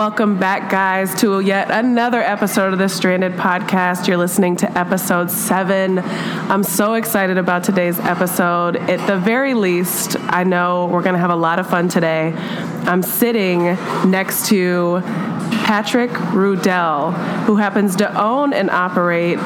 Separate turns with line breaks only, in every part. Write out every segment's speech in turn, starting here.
Welcome back, guys, to yet another episode of the Stranded Podcast. You're listening to episode seven. I'm so excited about today's episode. At the very least, I know we're going to have a lot of fun today. I'm sitting next to Patrick Ruddell, who happens to own and operate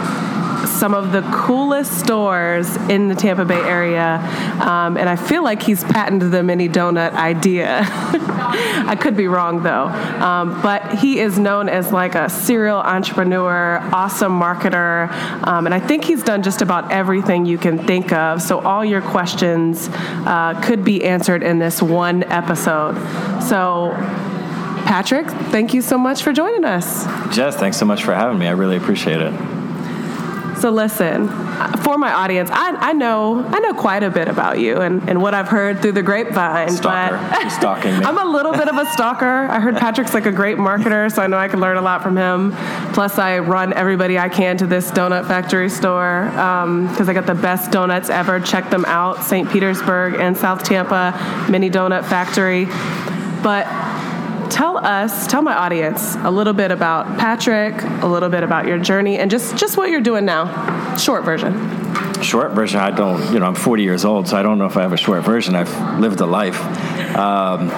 some of the coolest stores in the Tampa Bay area. Um, and I feel like he's patented the mini donut idea. I could be wrong though. Um, but he is known as like a serial entrepreneur, awesome marketer. Um, and I think he's done just about everything you can think of. So all your questions uh, could be answered in this one episode. So, Patrick, thank you so much for joining us.
Jess, thanks so much for having me. I really appreciate it.
So listen, for my audience, I, I know I know quite a bit about you and, and what I've heard through the grapevine.
Stalker.
But
stalking me.
I'm a little bit of a stalker. I heard Patrick's like a great marketer, so I know I can learn a lot from him. Plus, I run everybody I can to this donut factory store because um, I got the best donuts ever. Check them out, St. Petersburg and South Tampa Mini Donut Factory. But tell us, tell my audience a little bit about Patrick, a little bit about your journey, and just just what you're doing now. Short version.
Short version, I don't, you know, I'm 40 years old, so I don't know if I have a short version. I've lived a life. Um,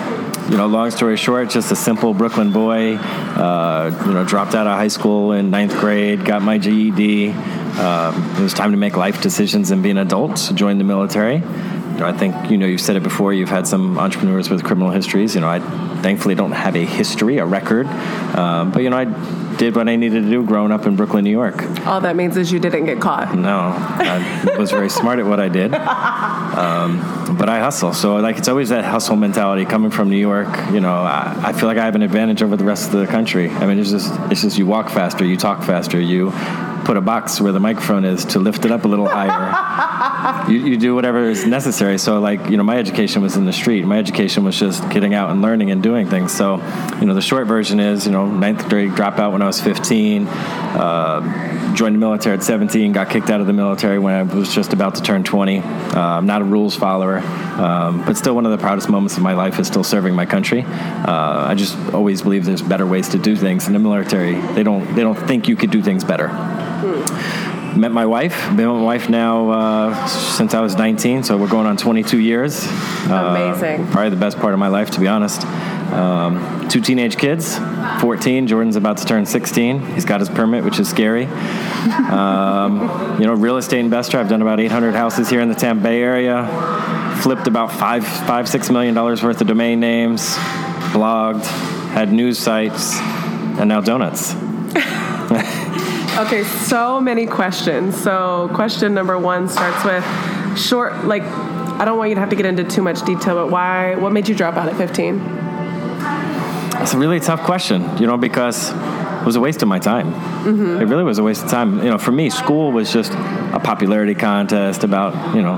you know, long story short, just a simple Brooklyn boy. Uh, you know, dropped out of high school in ninth grade, got my GED. Um, it was time to make life decisions and be an adult. So joined the military. I think you know you've said it before. You've had some entrepreneurs with criminal histories. You know, I thankfully don't have a history, a record, um, but you know, I did what I needed to do growing up in Brooklyn, New York.
All that means is you didn't get caught.
No, I was very smart at what I did, um, but I hustle. So like it's always that hustle mentality coming from New York. You know, I, I feel like I have an advantage over the rest of the country. I mean, it's just it's just you walk faster, you talk faster, you put a box where the microphone is to lift it up a little higher. you, you do whatever is necessary. So, like, you know, my education was in the street. My education was just getting out and learning and doing things. So, you know, the short version is, you know, ninth grade dropout when I was 15, uh, joined the military at 17, got kicked out of the military when I was just about to turn 20. Uh, I'm not a rules follower, um, but still one of the proudest moments of my life is still serving my country. Uh, I just always believe there's better ways to do things. In the military, they don't they don't think you could do things better. Hmm. Met my wife. Been with my wife now uh, since I was 19, so we're going on 22 years.
Amazing.
Uh, probably the best part of my life, to be honest. Um, two teenage kids, 14. Jordan's about to turn 16. He's got his permit, which is scary. Um, you know, real estate investor. I've done about 800 houses here in the Tampa Bay area. Flipped about five, five, six million dollars worth of domain names. Blogged, had news sites, and now donuts.
Okay, so many questions. So, question number one starts with short, like, I don't want you to have to get into too much detail, but why, what made you drop out at 15?
It's a really tough question, you know, because it was a waste of my time. Mm-hmm. It really was a waste of time. You know, for me, school was just a popularity contest about, you know,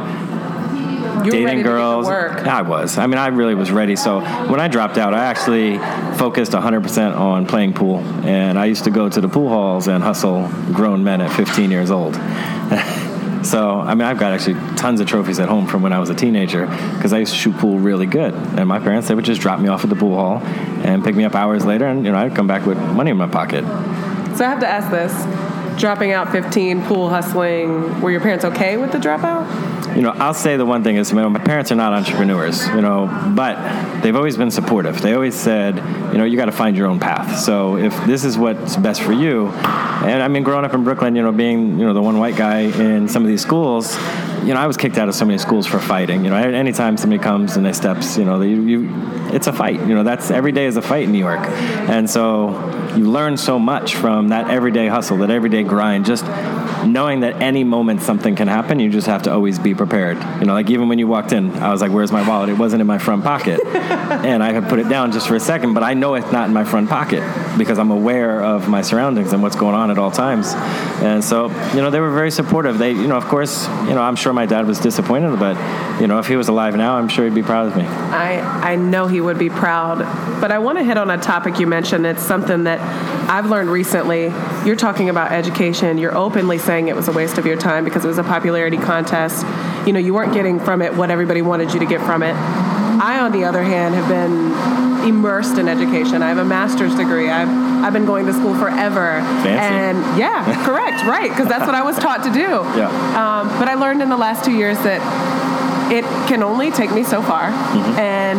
You were
dating
ready to to
girls.
work.
I was. I mean, I really was ready. So when I dropped out, I actually focused 100% on playing pool. And I used to go to the pool halls and hustle grown men at 15 years old. so, I mean, I've got actually tons of trophies at home from when I was a teenager because I used to shoot pool really good. And my parents, they would just drop me off at the pool hall and pick me up hours later. And, you know, I'd come back with money in my pocket.
So, I have to ask this dropping out 15, pool hustling, were your parents okay with the dropout?
you know, I'll say the one thing is, you know, my parents are not entrepreneurs, you know, but they've always been supportive. They always said, you know, you got to find your own path. So if this is what's best for you, and I mean, growing up in Brooklyn, you know, being you know the one white guy in some of these schools, you know, I was kicked out of so many schools for fighting. You know, anytime somebody comes and they steps, you know, you, you it's a fight. You know, that's every day is a fight in New York, and so you learn so much from that everyday hustle, that everyday grind. Just knowing that any moment something can happen, you just have to always be prepared. You know, like even when you walked in, I was like, "Where's my wallet?" It wasn't in my front pocket, and I had put it down just for a second, but I know it's not in my front pocket because I'm aware of my surroundings and what's going on at all times. And so, you know, they were very supportive. They, you know, of course, you know, I'm sure my dad was disappointed, but you know, if he was alive now, I'm sure he'd be proud of me.
I I know he would be proud. But I want to hit on a topic you mentioned. It's something that I've learned recently. You're talking about education. You're openly saying it was a waste of your time because it was a popularity contest. You know, you weren't getting from it what everybody wanted you to get from it. I, on the other hand, have been immersed in education. I have a master's degree. I've I've been going to school forever.
Fancy.
And yeah, correct, right? Because that's what I was taught to do.
Yeah.
Um, but I learned in the last two years that it can only take me so far,
Mm-hmm.
and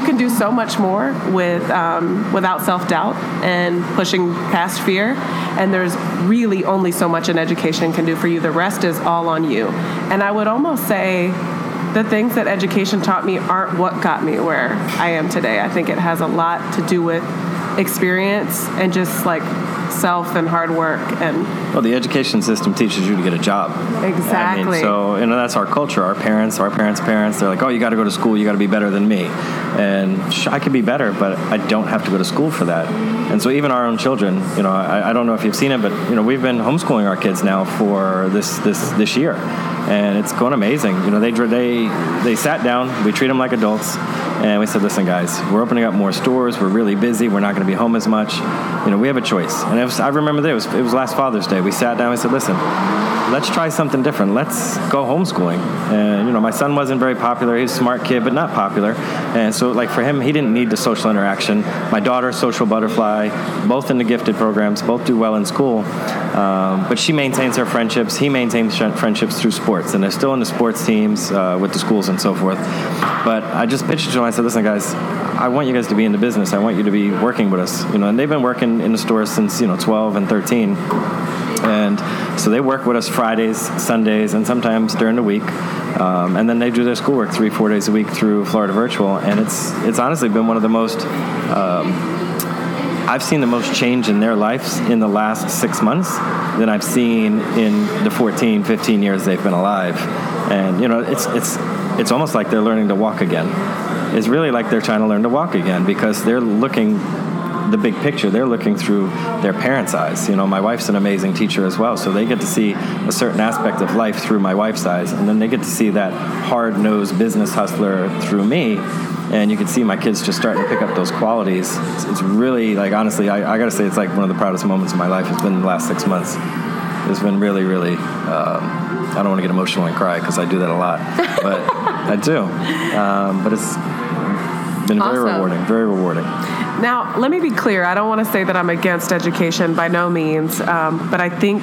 you can do so much more with um, without self doubt and pushing past fear. And there's really only so much an education can do for you. The rest is all on you. And I would almost say the things that education taught me aren't what got me where I am today. I think it has a lot to do with experience and just like self and hard work and
Well, the education system teaches you to get a job. I
Exactly.
mean, so you know that's our culture. Our parents, our parents' parents, they're like, "Oh, you got to go to school. You got to be better than me." And I could be better, but I don't have to go to school for that. And so even our own children, you know, I, I don't know if you've seen it, but you know, we've been homeschooling our kids now for this this this year, and it's going amazing. You know, they they they sat down. We treat them like adults. And we said, listen, guys, we're opening up more stores. We're really busy. We're not going to be home as much. You know, we have a choice. And was, I remember that it was, it was last Father's Day. We sat down. We said, listen, let's try something different. Let's go homeschooling. And you know, my son wasn't very popular. He's a smart kid, but not popular. And so, like for him, he didn't need the social interaction. My daughter, social butterfly, both in the gifted programs, both do well in school. Um, but she maintains her friendships. He maintains friendships through sports, and they're still in the sports teams uh, with the schools and so forth. But I just pitched it to them. I said, "Listen, guys, I want you guys to be in the business. I want you to be working with us. You know, and they've been working in the stores since you know 12 and 13." And so they work with us Fridays, Sundays, and sometimes during the week. Um, and then they do their schoolwork three, four days a week through Florida Virtual. And it's it's honestly been one of the most um, I've seen the most change in their lives in the last six months than I've seen in the 14, 15 years they've been alive. And you know, it's it's it's almost like they're learning to walk again. It's really like they're trying to learn to walk again because they're looking the big picture. They're looking through their parents' eyes. You know, my wife's an amazing teacher as well, so they get to see a certain aspect of life through my wife's eyes, and then they get to see that hard-nosed business hustler through me. And you can see my kids just starting to pick up those qualities. It's, it's really like honestly, I, I got to say, it's like one of the proudest moments of my life. It's been the last six months. It's been really, really. Um, I don't want to get emotional and cry because I do that a lot, but I do. Um, but it's been very
Awesome.
rewarding. Very rewarding.
Now, let me be clear. I don't want to say that I'm against education by no means, um, but I think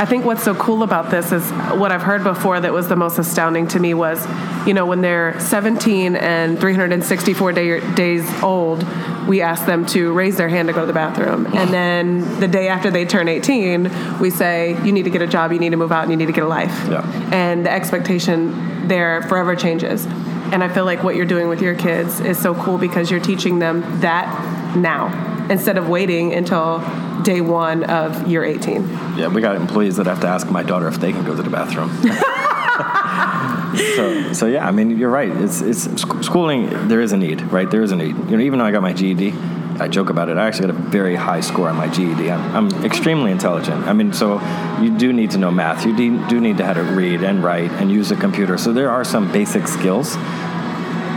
I think what's so cool about this is what I've heard before that was the most astounding to me was, you know, when they're 17 and 364 day, days old, we ask them to raise their hand to go to the bathroom, and then the day after they turn 18, we say you need to get a job, you need to move out, and you need to get a life,
Yeah.
and the expectation there forever changes. And I feel like what you're doing with your kids is so cool because you're teaching them that now instead of waiting until day one of year 18.
Yeah, we got employees that have to ask my daughter if they can go to the bathroom. so, so yeah, I mean, you're right. It's it's schooling. There is a need, right? There is a need. You know, even though I got my GED, I joke about it. I actually got a very high score on my GED. I'm, I'm extremely intelligent. I mean, so you do need to know math. You do need to how to read and write and use a computer. So there are some basic skills.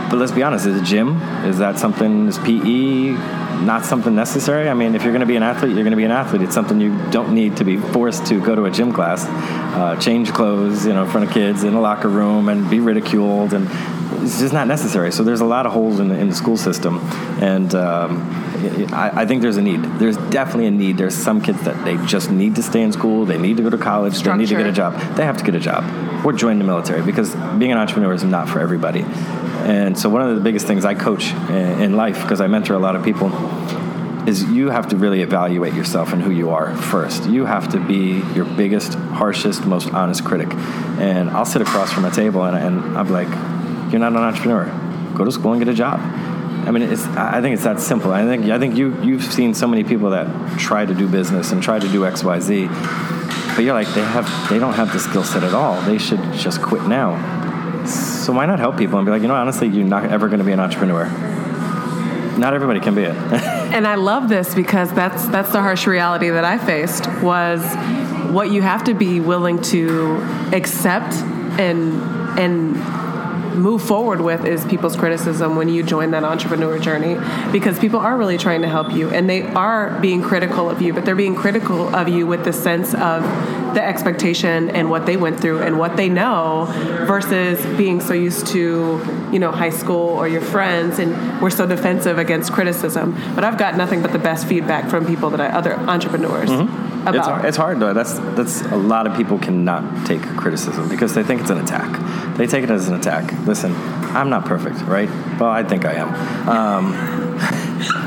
But let's be honest, is a gym, is that something, is PE not something necessary? I mean, if you're going to be an athlete, you're going to be an athlete. It's something you don't need to be forced to go to a gym class, uh, change clothes, you know, in front of kids in a locker room and be ridiculed. And it's just not necessary. So there's a lot of holes in the, in the school system. And um, I, I think there's a need. There's definitely a need. There's some kids that they just need to stay in school. They need to go to college. They need to get a job. They have to get a job or join the military because being an entrepreneur is not for everybody. And so, one of the biggest things I coach in life, because I mentor a lot of people, is you have to really evaluate yourself and who you are first. You have to be your biggest, harshest, most honest critic. And I'll sit across from a table and, and I'm like, you're not an entrepreneur. Go to school and get a job. I mean, it's, I think it's that simple. I think, I think you, you've seen so many people that try to do business and try to do X, Y, Z, but you're like, they, have, they don't have the skill set at all. They should just quit now. So why not help people and be like, you know, honestly, you're not ever going to be an entrepreneur not everybody can be it.
and I love this because that's that's the harsh reality that I faced was what you have to be willing to accept and and move forward with is people's criticism when you join that entrepreneur journey because people are really trying to help you and they are being critical of you, but they're being critical of you with the sense of the expectation and what they went through and what they know versus being so used to, you know, high school or your friends and we're so defensive against criticism. But I've got nothing but the best feedback from people that I other entrepreneurs. Mm-hmm.
It's, it's, hard though. That's that's a lot of people cannot take criticism because they think it's an attack. They take it as an attack. Listen, I'm not perfect, right? Well, I think I am. Um,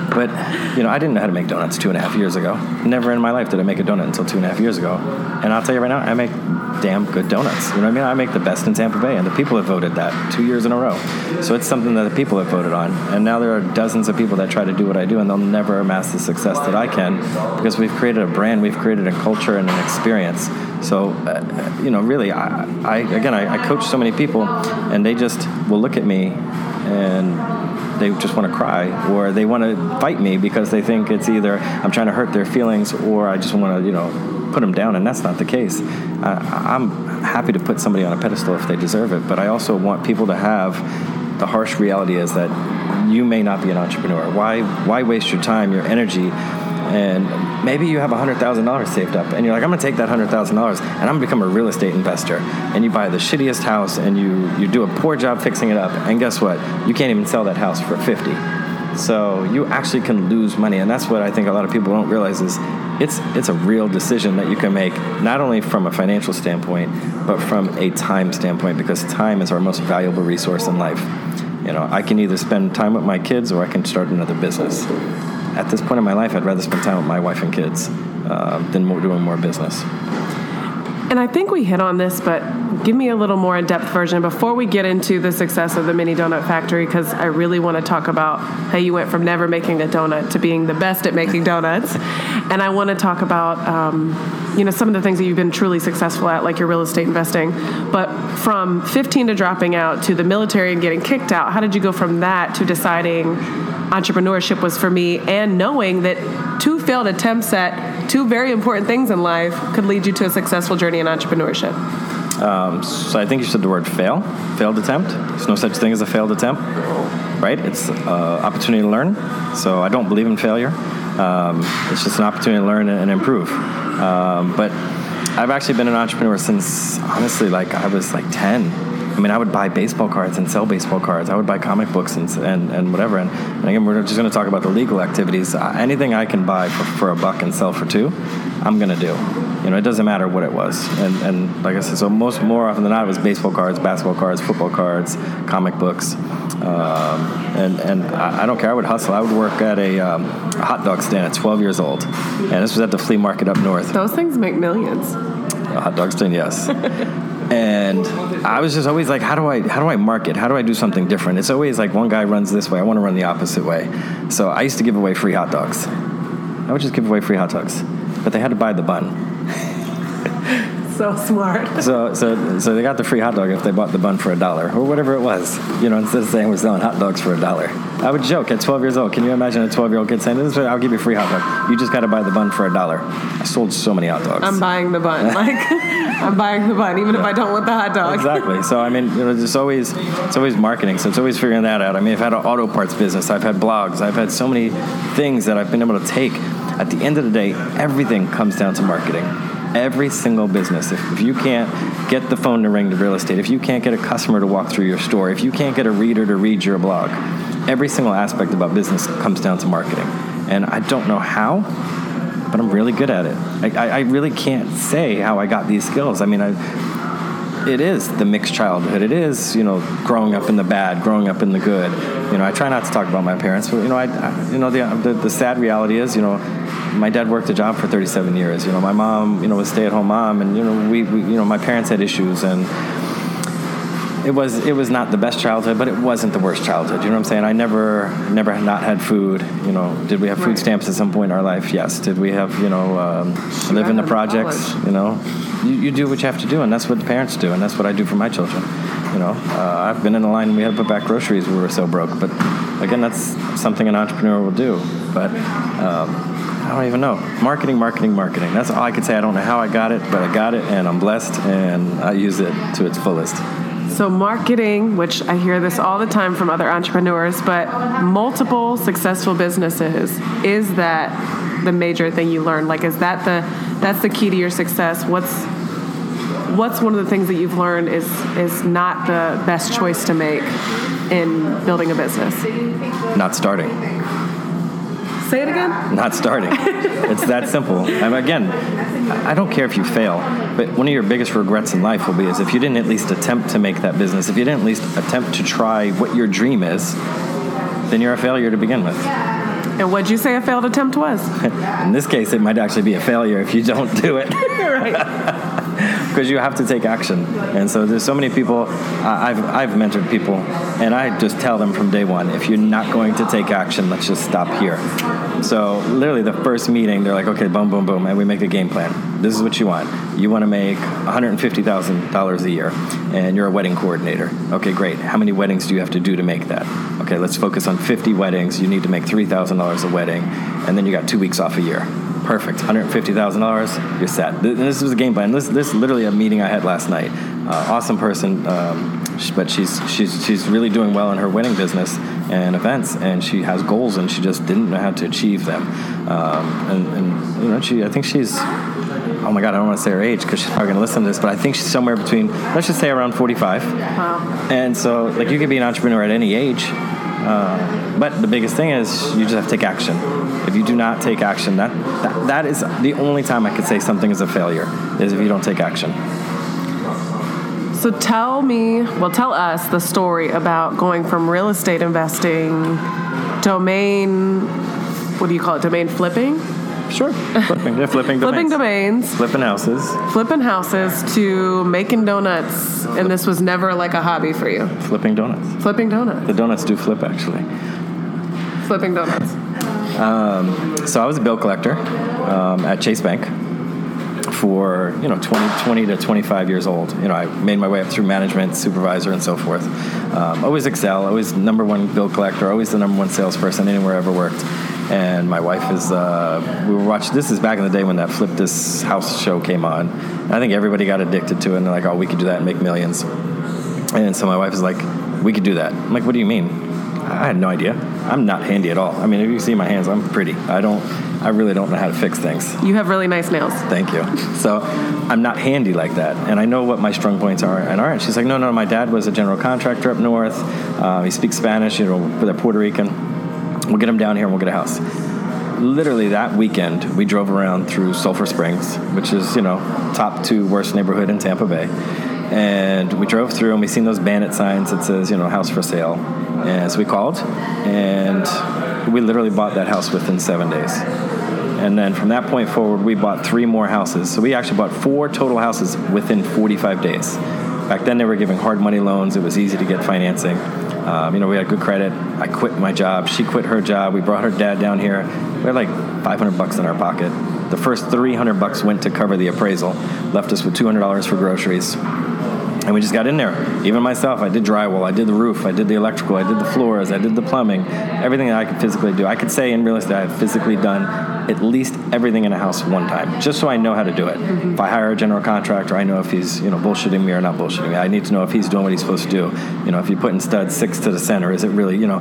but you know, I didn't know how to make donuts two and a half years ago. Never in my life did I make a donut until two and a half years ago. And I'll tell you right now, I make damn good donuts. You know what I mean? I make the best in Tampa Bay, and the people have voted that two years in a row. So it's something that the people have voted on. And now there are dozens of people that try to do what I do, and they'll never amass the success that I can because we've created a brand, we've created a culture and an experience so, uh, you know, really, I, I again, I, I, coach so many people, and they just will look at me and they just want to cry, or they want to fight me because they think it's either I'm trying to hurt their feelings, or I just want to, you know, put them down, and that's not the case. I, I'm happy to put somebody on a pedestal if they deserve it, but I also want people to have the harsh reality is that you may not be an entrepreneur. Why why waste your time, your energy? and maybe you have $100,000 saved up and you're like, I'm gonna take that $100,000 and I'm gonna become a real estate investor. And you buy the shittiest house and you, you do a poor job fixing it up. And guess what? You can't even sell that house for 50. So you actually can lose money. And that's what I think a lot of people don't realize is it's, it's a real decision that you can make, not only from a financial standpoint, but from a time standpoint, because time is our most valuable resource in life. You know, I can either spend time with my kids or I can start another business at this point in my life, I'd rather spend time with my wife and kids uh, than doing more business.
And I think we hit on this, but give me a little more in depth version before we get into the success of the Mini Donut Factory, because I really want to talk about how you went from never making a donut to being the best at making donuts. and I want to talk about, um, you know, some of the things that you've been truly successful at, like your real estate investing. But from 15 to dropping out to the military and getting kicked out, how did you go from that to deciding entrepreneurship was for me and knowing that two failed attempts at two very important things in life could lead you to a successful journey in entrepreneurship?
Um, so I think you said the word fail, failed attempt. There's no such thing as a failed attempt, right? It's an uh, opportunity to learn. So I don't believe in failure. Um, it's just an opportunity to learn and improve. Um, but I've actually been an entrepreneur since honestly, like I was like 10 I mean, I would buy baseball cards and sell baseball cards. I would buy comic books and and, and whatever. And, and again, we're just going to talk about the legal activities. Uh, anything I can buy for, for a buck and sell for two, I'm going to do. You know, it doesn't matter what it was. And, and like I said, so most more often than not, it was baseball cards, basketball cards, football cards, comic books. Um, and and I, I, don't care. I would hustle. I would work at a, um, a hot dog stand at 12 years old. And this was at the flea market up north.
Those things make millions.
A hot dog stand, yes. and I was just always like, how do I how do I market? How do I do something different? It's always like one guy runs this way, I want to run the opposite way. So I used to give away free hot dogs. I would just give away free hot dogs, but they had to buy the bun.
So smart.
So so so they got the free hot dog if they bought the bun for a dollar or whatever it was. You know, instead of saying we're selling hot dogs for a dollar. I would joke at 12 years old. Can you imagine a 12 year old kid saying, "This is I'll give you a free hot dog. You just got to buy the bun for a dollar." I sold so many hot dogs.
I'm buying the bun. Like. I'm buying the bun, even if I don't want the hot dog.
Exactly. So I mean, you know, it's always it's always marketing. So it's always figuring that out. I mean, I've had an auto parts business. I've had blogs. I've had so many things that I've been able to take. At the end of the day, everything comes down to marketing. Every single business. If, if you can't get the phone to ring to real estate, if you can't get a customer to walk through your store, if you can't get a reader to read your blog, every single aspect about business comes down to marketing. And I don't know how, but I'm really good at it. I, I, really can't say how I got these skills. I mean, I it is the mixed childhood. It is, you know, growing up in the bad, growing up in the good. You know, I try not to talk about my parents, but you know, I, I you know, the, the, the sad reality is, you know, my dad worked a job for 37 years. You know, my mom, you know, was a stay-at-home mom, and you know, we, we you know, my parents had issues, and it was it was not the best childhood, but it wasn't the worst childhood. You know what I'm saying? I never never not had food. You know, did we have food
Right.
stamps at some point in our life? Yes. Did we have you know um, live in the projects?
college.
You know, you, you do what you have to do, and that's what the parents do, and that's what I do for my children. You know, uh, I've been in the line. We had to put back groceries. We were so broke, but again, that's something an entrepreneur will do. But um, I don't even know. Marketing, marketing, marketing. That's all I could say. I don't know how I got it, but I got it, and I'm blessed, and I use it to its fullest.
So, marketing, which I hear this all the time from other entrepreneurs, but multiple successful businesses, is that the major thing you learn? Like, is that the that's the key to your success? What's what's one of the things that you've learned is is not the best choice to make in building a business?
Not starting.
Say it again.
Not starting. it's that simple. And again, I don't care if you fail, but one of your biggest regrets in life will be is if you didn't at least attempt to make that business, if you didn't at least attempt to try what your dream is, then you're a failure to begin with.
And what'd you say a failed attempt was?
In this case, it might actually be a failure if you don't do it.
right.
because you have to take action. And so there's so many people. I've I've mentored people, and I just tell them from day one, if you're not going to take action, let's just stop here. So literally, the first meeting, they're like, okay, boom, boom, boom, and we make a game plan. This is what you want. You want to make $150,000 a year, and you're a wedding coordinator. Okay, great. How many weddings do you have to do to make that? Okay, let's focus on 50 weddings. You need to make $3,000 a wedding, and then you got two weeks off a year. Perfect. $150,000, you're set. This was a game plan. This, this is literally a meeting I had last night. Uh, awesome person, um, but she's, she's, she's really doing well in her wedding business and events, and she has goals, and she just didn't know how to achieve them. Um, and, and, you know, she, I think she's, oh my God, I don't want to say her age because she's probably going to listen to this, but I think she's somewhere between, let's just say around 45. Wow. And so, like, you can be an entrepreneur at any age. Uh, but the biggest thing is you just have to take action. If you do not take action, that, that that is the only time I could say something is a failure is if you don't take action.
So tell me, well, tell us the story about going from real estate investing, domain, what do you call it, domain flipping?
Sure, flipping, yeah, flipping,
Flipping
domains.
domains,
flipping houses,
flipping houses to making donuts, and this was never like a hobby for you.
flipping donuts.
Flipping donuts.
The donuts do flip actually.
Flipping donuts.
So I was a bill collector um, at Chase Bank for you know 20, 20 to 25 years old. You know, I made my way up through management, supervisor, and so forth. Um, always excel, always number one bill collector, always the number one salesperson anywhere I ever worked. And my wife is. Uh, we were watching. This is back in the day when that Flip This House show came on. And I think everybody got addicted to it, and they're like, "Oh, we could do that and make millions. And so my wife is like, "We could do that." I'm like, "What do you mean?" I had no idea. I'm not handy at all. I mean, if you see my hands, I'm pretty. I don't. I really don't know how to fix things.
You have really nice nails.
Thank you. So I'm not handy like that, and I know what my strong points are and aren't. She's like, no, no, my dad was a general contractor up north. Uh, he speaks Spanish. You know, they're Puerto Rican. We'll get him down here and we'll get a house. Literally that weekend, we drove around through Sulphur Springs, which is you know top two worst neighborhood in Tampa Bay, and we drove through and we seen those bandit signs that says you know house for sale, and so we called, and we literally bought that house within seven days. And then from that point forward, we bought three more houses. So we actually bought four total houses within 45 days. Back then, they were giving hard money loans. It was easy to get financing. Um, you know, we had good credit. I quit my job. She quit her job. We brought her dad down here. We had like 500 bucks in our pocket. The first 300 bucks went to cover the appraisal, left us with $200 for groceries. And we just got in there. Even myself, I did drywall, I did the roof, I did the electrical, I did the floors, I did the plumbing, everything that I could physically do. I could say in real estate, I've physically done at least everything in a house one time, just so I know how to do it. Mm-hmm. If I hire a general contractor, I know if he's you know bullshitting me or not bullshitting me. I need to know if he's doing what he's supposed to do. You know, if you put in studs six to the center, is it really you know?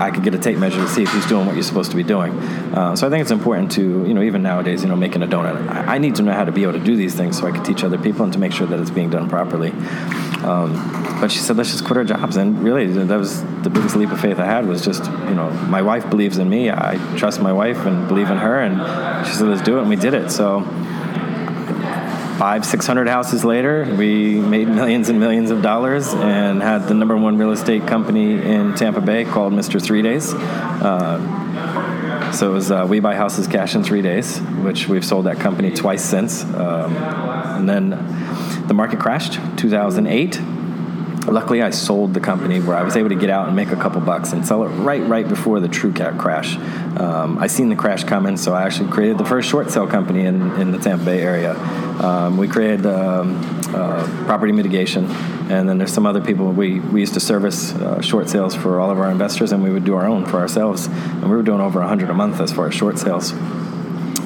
I could get a tape measure to see if he's doing what you're supposed to be doing. Uh, so I think it's important to, you know, even nowadays, you know, making a donut. I, I need to know how to be able to do these things so I can teach other people and to make sure that it's being done properly. Um, but she said, let's just quit our jobs. And really, that was the biggest leap of faith I had was just, you know, my wife believes in me. I trust my wife and believe in her. And she said, let's do it. And we did it. So five, six hundred houses later, we made millions and millions of dollars and had the number one real estate company in Tampa Bay called Mr. Three Days. Uh, so it was uh, We Buy Houses Cash in Three Days, which we've sold that company twice since. Um, and then the market crashed, 2008 luckily I sold the company where I was able to get out and make a couple bucks and sell it right right before the TrueCat crash. Um, I seen the crash coming, so I actually created the first short sale company in, in the Tampa Bay area. Um, we created um, uh, property mitigation, and then there's some other people. We, we used to service uh, short sales for all of our investors, and we would do our own for ourselves. And we were doing over 100 a month as far as short sales.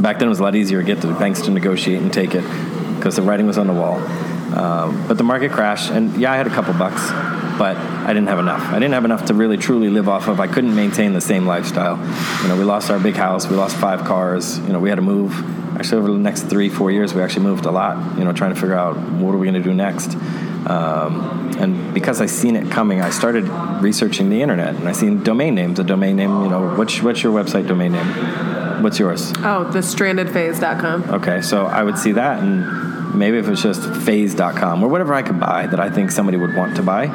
Back then, it was a lot easier to get the banks to negotiate and take it because the writing was on the wall. Um, but the market crashed, and yeah, I had a couple bucks, but I didn't have enough. I didn't have enough to really truly live off of. I couldn't maintain the same lifestyle. You know, we lost our big house, we lost five cars. You know, we had to move. Actually, over the next three, four years, we actually moved a lot. You know, trying to figure out what are we going to do next. Um, and because I seen it coming, I started researching the internet, and I seen domain names. A domain name, you know, what's what's your website domain name? What's yours?
Oh, the strandedphase.com.
Okay, so I would see that and maybe if it's just phase.com or whatever I could buy that I think somebody would want to buy.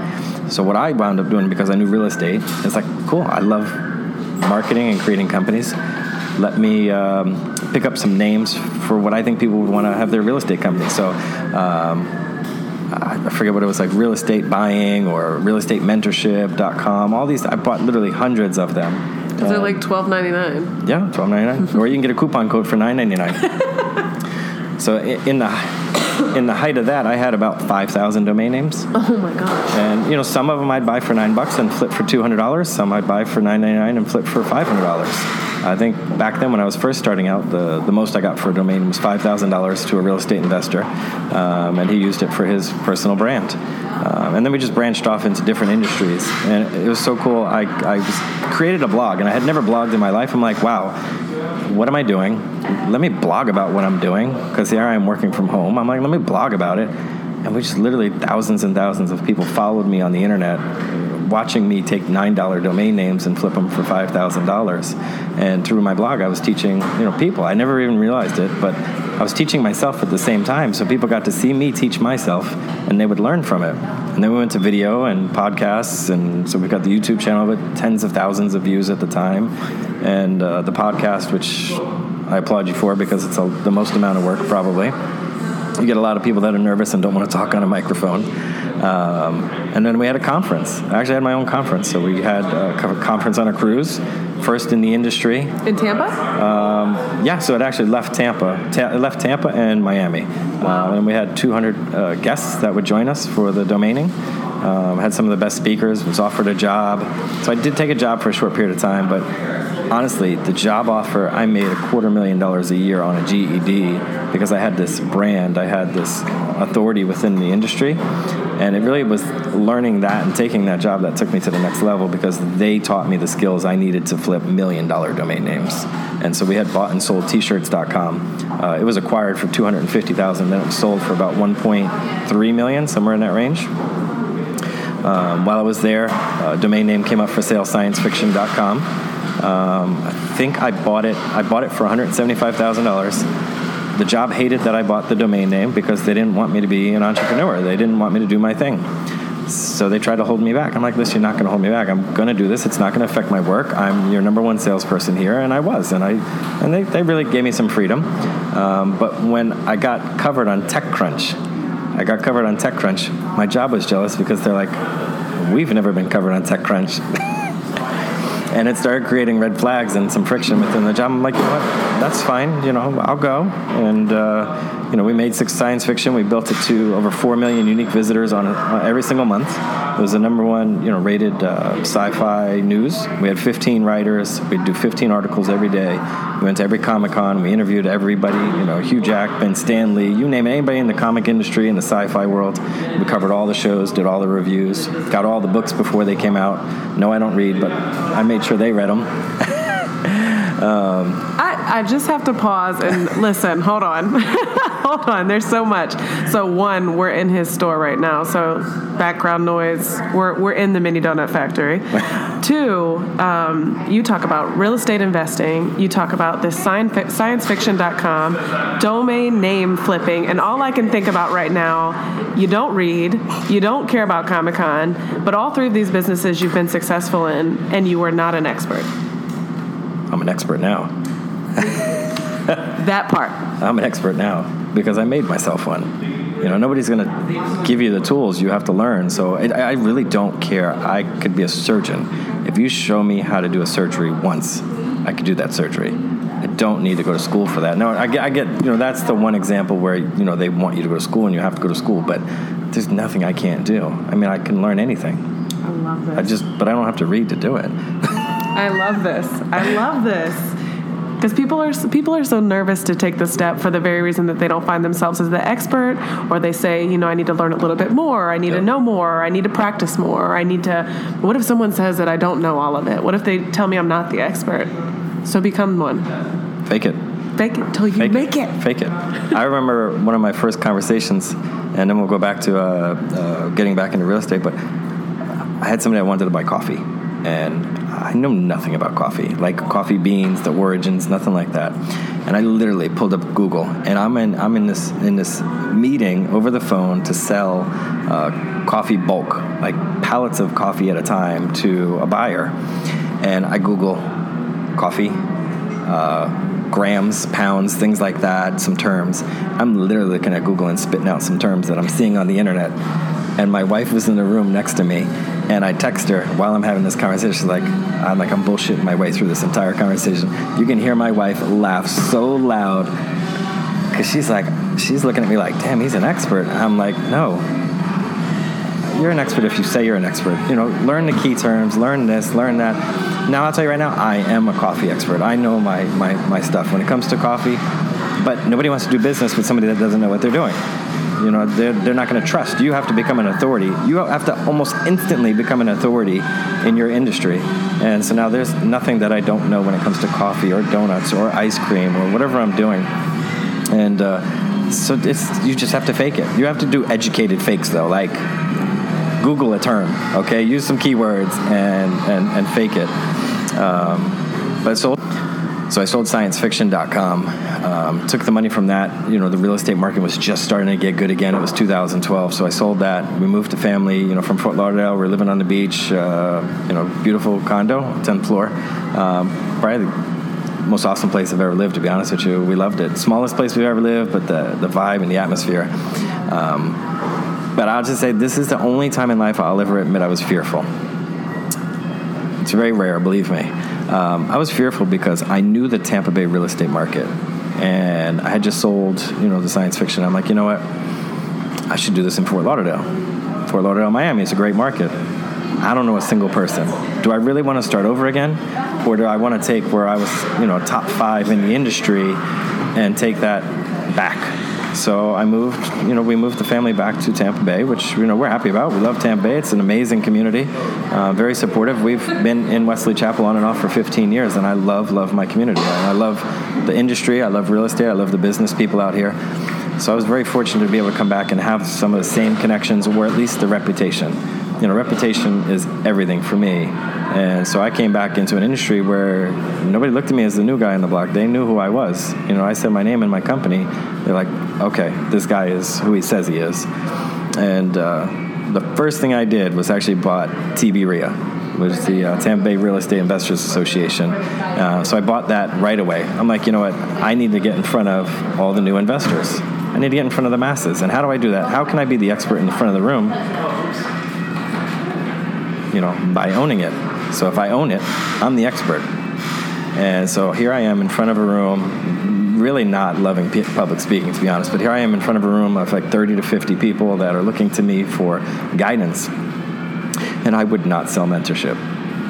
So what I wound up doing because I knew real estate, it's like, cool, I love marketing and creating companies. Let me um, pick up some names for what I think people would want to have their real estate company. So um, I forget what it was like, real estate buying or real estate mentorship.com. All these, I bought literally hundreds of them.
Is it like twelve ninety nine?
Yeah, twelve ninety nine. or you can get a coupon code for nine ninety nine. so in the in the height of that, I had about five thousand domain names.
Oh my gosh.
And you know, some of them I'd buy for nine bucks and flip for two hundred dollars. Some I'd buy for nine ninety nine and flip for five hundred dollars. I think back then when I was first starting out, the, the most I got for a domain was five thousand dollars to a real estate investor, um, and he used it for his personal brand. Um, and then we just branched off into different industries, and it was so cool. I I created a blog, and I had never blogged in my life. I'm like, wow, what am I doing? Let me blog about what I'm doing because here I am working from home. I'm like, let me blog about it. And we just literally thousands and thousands of people followed me on the internet, watching me take nine dollar domain names and flip them for five thousand dollars. And through my blog, I was teaching you know people. I never even realized it, but I was teaching myself at the same time. So people got to see me teach myself, and they would learn from it. And then we went to video and podcasts, and so we've got the YouTube channel with tens of thousands of views at the time, and uh, the podcast, which I applaud you for because it's a, the most amount of work probably. You get a lot of people that are nervous and don't want to talk on a microphone. Um, and then we had a conference. I actually had my own conference. So we had a conference on a cruise, first in the industry.
In Tampa?
Um, yeah, so it actually left Tampa. Ta- it left Tampa and Miami. Wow. Uh, and we had 200 uh, guests that would join us for the domaining. Um, had some of the best speakers, was offered a job. So I did take a job for a short period of time, but honestly, the job offer, I made a quarter million dollars a year on a GED because I had this brand, I had this authority within the industry. And it really was learning that and taking that job that took me to the next level because they taught me the skills I needed to flip million dollar domain names. And so we had bought and sold t-shirts.com. Uh, it was acquired for 250,000, then it was sold for about 1.3 million, somewhere in that range. Um, while I was there, uh, domain name came up for sale, sciencefiction.com. Um, I think I bought it. I bought it for one hundred seventy-five thousand dollars. The job hated that I bought the domain name because they didn't want me to be an entrepreneur. They didn't want me to do my thing. So they tried to hold me back. I'm like, listen, you're not going to hold me back. I'm going to do this. It's not going to affect my work. I'm your number one salesperson here, and I was, and I, and they, they really gave me some freedom. Um, but when I got covered on TechCrunch, I got covered on TechCrunch. My job was jealous because they're like, we've never been covered on TechCrunch. and it started creating red flags and some friction within the job. I'm like, you know what? That's fine. You know, I'll go. And uh, you know, we made six science fiction. We built it to over four million unique visitors on, every single month. It was the number one, you know, rated uh, sci-fi news. We had 15 writers. We'd do 15 articles every day. We went to every Comic Con. We interviewed everybody. You know, Hugh Jackman, Stan Lee, you name it, anybody in the comic industry in the sci-fi world. We covered all the shows, did all the reviews, got all the books before they came out. No, I don't read, but I made sure they read them.
um, I, just have to pause and listen. Hold on. hold on. There's so much. So one, we're in his store right now. So background noise. We're we're in the mini donut factory. Two, um, you talk about real estate investing. You talk about this science, sciencefiction.com, domain name flipping, and all I can think about right now, you don't read, you don't care about Comic Con, but all three of these businesses you've been successful in, and you are not an expert.
I'm an expert now.
that part.
I'm an expert now because I made myself one. You know, nobody's going to give you the tools. You have to learn. So it, I really don't care. I could be a surgeon. If you show me how to do a surgery once, I could do that surgery. I don't need to go to school for that. No, I get, I get, you know, that's the one example where, you know, they want you to go to school and you have to go to school, but there's nothing I can't do. I mean, I can learn anything.
I love this.
I just, but I don't have to read to do it.
I love this. I love this because people are people are so nervous to take the step for the very reason that they don't find themselves as the expert or they say you know i need to learn a little bit more i need yep. to know more i need to practice more i need to what if someone says that i don't know all of it what if they tell me i'm not the expert so become one
fake it
fake it till you fake make it.
it. fake it i remember one of my first conversations and then we'll go back to uh, uh, getting back into real estate but i had somebody that wanted to buy coffee and I know nothing about coffee, like coffee beans, the origins, nothing like that. And I literally pulled up Google, and I'm in I'm in this in this meeting over the phone to sell uh, coffee bulk, like pallets of coffee at a time, to a buyer. And I Google coffee. Uh, grams, pounds, things like that, some terms. I'm literally looking at Google and spitting out some terms that I'm seeing on the internet. And my wife was in the room next to me, and I text her while I'm having this conversation. Like, I'm like, I'm bullshitting my way through this entire conversation. You can hear my wife laugh so loud because she's like, she's looking at me like, damn, he's an expert. I'm like, no. You're an expert if you say you're an expert. You know, learn the key terms, learn this, learn that. Now, I'll tell you right now, I am a coffee expert. I know my, my, my stuff when it comes to coffee, but nobody wants to do business with somebody that doesn't know what they're doing. You know, they're, they're not going to trust. You have to become an authority. You have to almost instantly become an authority in your industry. And so now there's nothing that I don't know when it comes to coffee or donuts or ice cream or whatever I'm doing. And uh, so it's, you just have to fake it. You have to do educated fakes, though, like Google a term, okay? Use some keywords and, and, and fake it. Um, but so so I sold sciencefiction.com. Um, took the money from that. You know, the real estate market was just starting to get good again. It was 2012, so I sold that. We moved to family. You know, from Fort Lauderdale. We're living on the beach. Uh, you know, beautiful condo, 10th floor. Um, probably the most awesome place I've ever lived. To be honest with you, we loved it. Smallest place we've ever lived, but the the vibe and the atmosphere. Um, but I'll just say this is the only time in life I'll ever admit I was fearful. It's very rare, believe me. Um, I was fearful because I knew the Tampa Bay real estate market, and I had just sold, you know, the science fiction. I'm like, you know what? I should do this in Fort Lauderdale. Fort Lauderdale, Miami is a great market. I don't know a single person. Do I really want to start over again, or do I want to take where I was, you know, top five in the industry, and take that back? So I moved, you know, we moved the family back to Tampa Bay, which, you know, we're happy about. We love Tampa Bay. It's an amazing community, uh, very supportive. We've been in Wesley Chapel on and off for 15 years, and I love, love my community. I love the industry. I love real estate. I love the business people out here. So I was very fortunate to be able to come back and have some of the same connections, or at least the reputation. You know, reputation is everything for me. And so I came back into an industry where nobody looked at me as the new guy on the block. They knew who I was. You know, I said my name in my company. They're like, okay, this guy is who he says he is. And uh, the first thing I did was actually bought TB REIA, which is the uh, Tampa Bay Real Estate Investors Association. Uh, so I bought that right away. I'm like, you know what? I need to get in front of all the new investors. I need to get in front of the masses. And how do I do that? How can I be the expert in the front of the room? You know, by owning it. So if I own it, I'm the expert. And so here I am in front of a room, really not loving public speaking, to be honest, but here I am in front of a room of like 30 to 50 people that are looking to me for guidance. And I would not sell mentorship.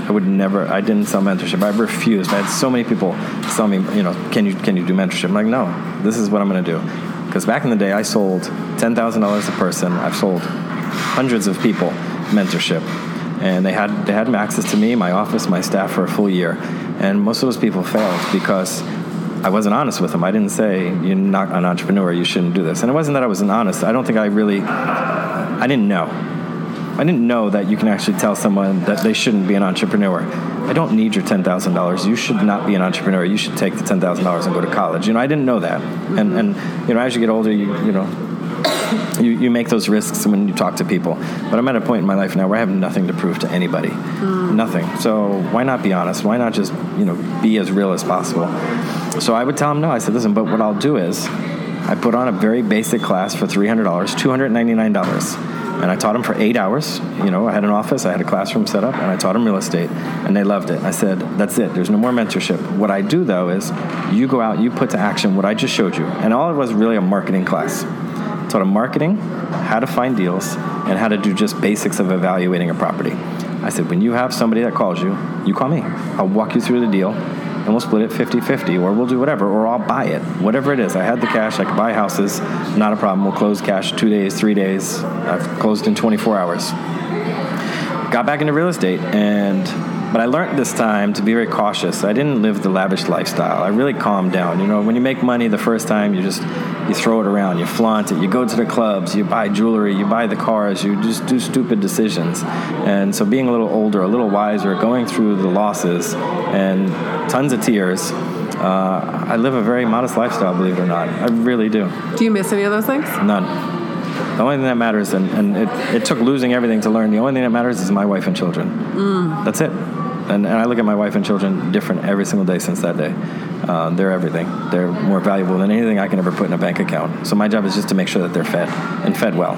I would never. I didn't sell mentorship. I refused. I had so many people tell me, you know, can you can you do mentorship? I'm like, no. This is what I'm going to do. Because back in the day, I sold ten thousand dollars a person. I've sold hundreds of people mentorship and they had they had access to me, my office, my staff for a full year, and most of those people failed because I wasn't honest with them. I didn't say you're not an entrepreneur, you shouldn't do this, and it wasn't that I wasn't honest. I don't think I really, I didn't know. I didn't know that you can actually tell someone that they shouldn't be an entrepreneur. I don't need your ten thousand dollars. You should not be an entrepreneur. You should take the ten thousand dollars and go to college. You know, I didn't know that. And and you know, as you get older, you you know, you, you make those risks when you talk to people. But I'm at a point in my life now where I have nothing to prove to anybody. Mm. Nothing. So why not be honest? Why not just, you know, be as real as possible? So I would tell him no. I said, listen, but what I'll do is I put on a very basic class for $300, $299. And I taught them for eight hours. You know, I had an office, I had a classroom set up, and I taught them real estate, and they loved it. I said, that's it. There's no more mentorship. What I do though is, you go out, you put to action what I just showed you, and all it was really a marketing class. Taught them marketing, how to find deals, and how to do just basics of evaluating a property. I said, when you have somebody that calls you, you call me. I'll walk you through the deal, and we'll split it 50 50, or we'll do whatever, or I'll buy it. Whatever it is. I had the cash, I could buy houses, not a problem. We'll close cash two days, three days. I've closed in 24 hours. Got back into real estate, and but I learned this time to be very cautious. I didn't live the lavish lifestyle. I really calmed down. You know, when you make money the first time, you just you throw it around, you flaunt it, you go to the clubs, you buy jewelry, you buy the cars, you just do stupid decisions. And so being a little older, a little wiser, going through the losses and tons of tears, uh, I live a very modest lifestyle, believe it or not. I really do.
Do you miss any of those things?
None. The only thing that matters, and, and it, it took losing everything to learn, the only thing that matters is my wife and children. That's it. And, and I look at my wife and children different every single day since that day. Uh, they're everything. They're more valuable than anything I can ever put in a bank account. So my job is just to make sure that they're fed and fed well.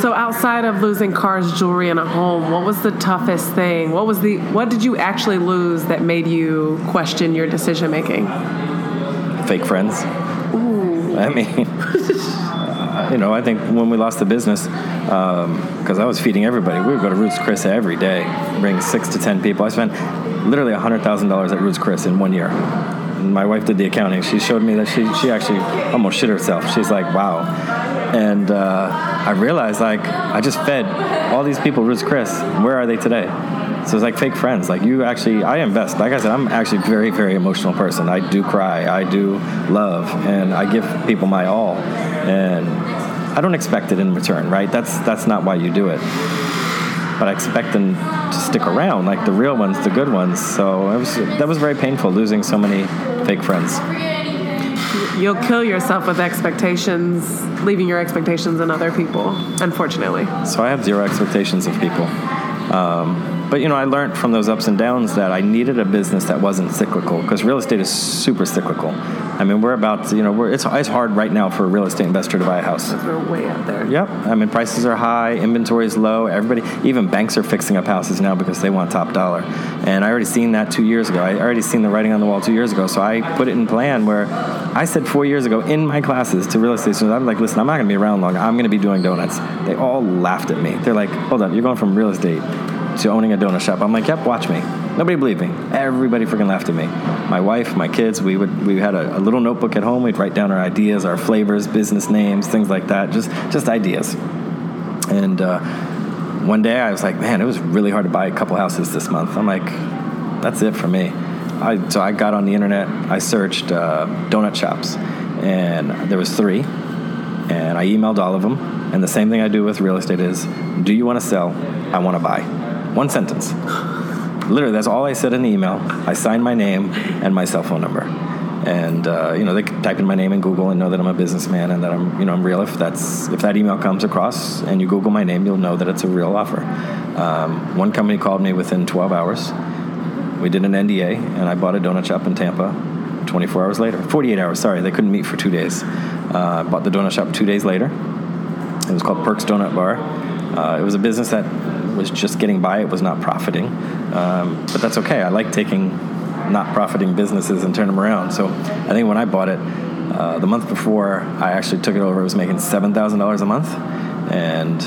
So outside of losing cars, jewelry, and a home, what was the toughest thing? What was the what did you actually lose that made you question your decision making?
Fake friends. Ooh. I mean, you know, I think when we lost the business, because I was feeding everybody, we would go to Ruth's Chris every day, bring six to ten people. I spent literally $100,000 at Ruth's Chris in one year. And my wife did the accounting. She showed me that she, she actually almost shit herself. She's like, wow. And uh, I realized, like, I just fed all these people Ruth's Chris. Where are they today? So it's like fake friends. Like you actually, I invest. Like I said, I'm actually a very, very emotional person. I do cry. I do love, and I give people my all. And I don't expect it in return, right? That's that's not why you do it. But I expect them to stick around, like the real ones, the good ones. So it was that was very painful losing so many fake friends.
You'll kill yourself with expectations, leaving your expectations on other people, unfortunately.
So I have zero expectations of people. Um, but you know, I learned from those ups and downs that I needed a business that wasn't cyclical because real estate is super cyclical. I mean, we're about to, you know, we're, it's, it's hard right now for a real estate investor to buy a house.
We're way out there.
Yep. I mean, prices are high, inventory is low. Everybody, even banks are fixing up houses now because they want top dollar. And I already seen that two years ago. I already seen the writing on the wall two years ago. So I put it in plan where I said four years ago in my classes to real estate students, I'm like, listen, I'm not going to be around long. I'm going to be doing donuts. They all laughed at me. They're like, hold on, you're going from real estate to owning a donut shop. I'm like, yep, watch me. Nobody believed me. Everybody freaking laughed at me. My wife, my kids, we would we had a, a little notebook at home. We'd write down our ideas, our flavors, business names, things like that. Just just ideas. And uh, one day I was like, man, it was really hard to buy a couple houses this month. I'm like, that's it for me. I, so I got on the internet. I searched uh, donut shops, and there was three. And I emailed all of them. And the same thing I do with real estate is, do you want to sell? I want to buy. One sentence. Literally, that's all I said in the email. I signed my name and my cell phone number. And uh, you know, they can type in my name in Google and know that I'm a businessman and that I'm, you know, I'm real. If that's if that email comes across and you Google my name, you'll know that it's a real offer. Um, one company called me within 12 hours. We did an NDA, and I bought a donut shop in Tampa. 24 hours later, 48 hours. Sorry, they couldn't meet for two days. Uh, bought the donut shop two days later. It was called Perks Donut Bar. Uh, it was a business that was just getting by. It was not profiting, um, but that's okay. I like taking not profiting businesses and turn them around. So I think when I bought it, uh, the month before I actually took it over, it was making seven thousand dollars a month, and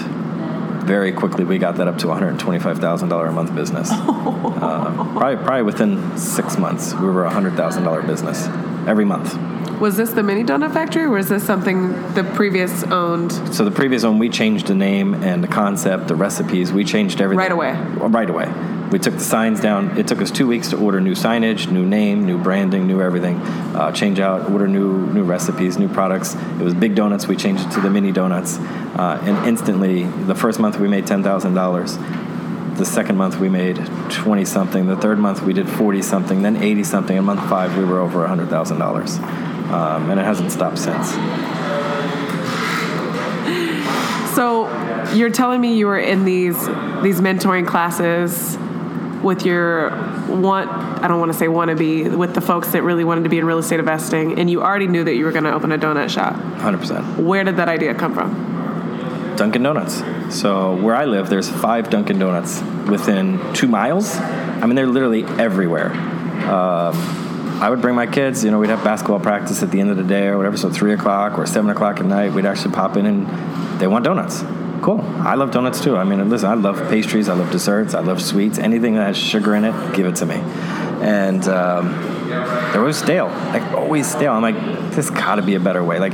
very quickly we got that up to one hundred twenty-five thousand dollar a month business. uh, probably probably within six months, we were a hundred thousand dollar business every month.
Was this the mini donut factory, or was this something the previous owned?
So the previous one, we changed the name and the concept, the recipes. We changed everything
Right away?
Right away. we took the signs down. It took us two weeks to order new signage, new name, new branding, new everything. Uh, change out, order new new recipes, new products. It was big donuts. We changed it to the mini donuts, uh, and instantly, the first month we made ten thousand dollars. The second month we made twenty something. The third month we did forty something. Then eighty something. In month five we were over hundred thousand dollars, um, and it hasn't stopped since.
So you're telling me you were in these these mentoring classes with your want I don't want to say wannabe with the folks that really wanted to be in real estate investing, and you already knew that you were going to open a donut shop.
Hundred percent.
Where did that idea come from?
Dunkin' Donuts. So where I live, there's five Dunkin' Donuts within two miles. I mean, they're literally everywhere. Um, I would bring my kids. You know, we'd have basketball practice at the end of the day or whatever. So three o'clock or seven o'clock at night, we'd actually pop in and they want donuts. Cool. I love donuts too. I mean, listen, I love pastries. I love desserts. I love sweets. Anything that has sugar in it, give it to me. And um, they're always stale, like always stale. I'm like, this got to be a better way. Like,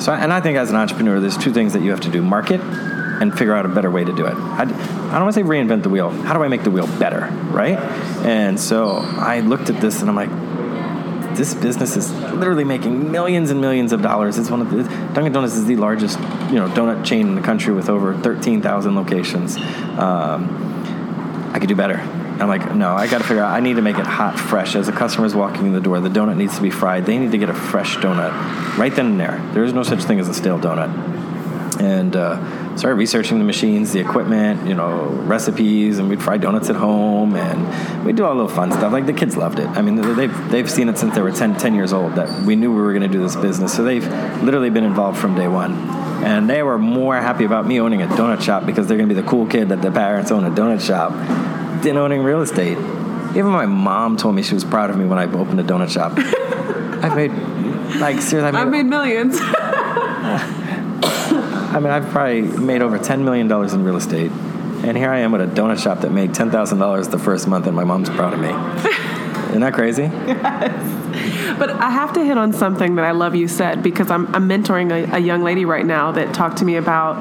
so, and I think as an entrepreneur, there's two things that you have to do: market and figure out a better way to do it. I, I don't want to say reinvent the wheel. How do I make the wheel better, right? And so I looked at this and I'm like, this business is literally making millions and millions of dollars. It's one of the Dunkin' Donuts is the largest, you know, donut chain in the country with over 13,000 locations. Um, I could do better. I'm like, no, I got to figure out. I need to make it hot, fresh. As a customer's walking in the door, the donut needs to be fried. They need to get a fresh donut right then and there. There is no such thing as a stale donut. And uh, started researching the machines, the equipment, you know, recipes, and we'd fry donuts at home, and we'd do all the fun stuff. Like the kids loved it. I mean, they've they've seen it since they were 10, 10 years old that we knew we were going to do this business. So they've literally been involved from day one, and they were more happy about me owning a donut shop because they're going to be the cool kid that the parents own a donut shop than owning real estate. Even my mom told me she was proud of me when I opened a donut shop. I've made like seriously, I made,
I made millions.
I mean, I've probably made over $10 million in real estate. And here I am with a donut shop that made $10,000 the first month, and my mom's proud of me. Isn't that crazy?
Yes. But I have to hit on something that I love you said because I'm, I'm mentoring a, a young lady right now that talked to me about.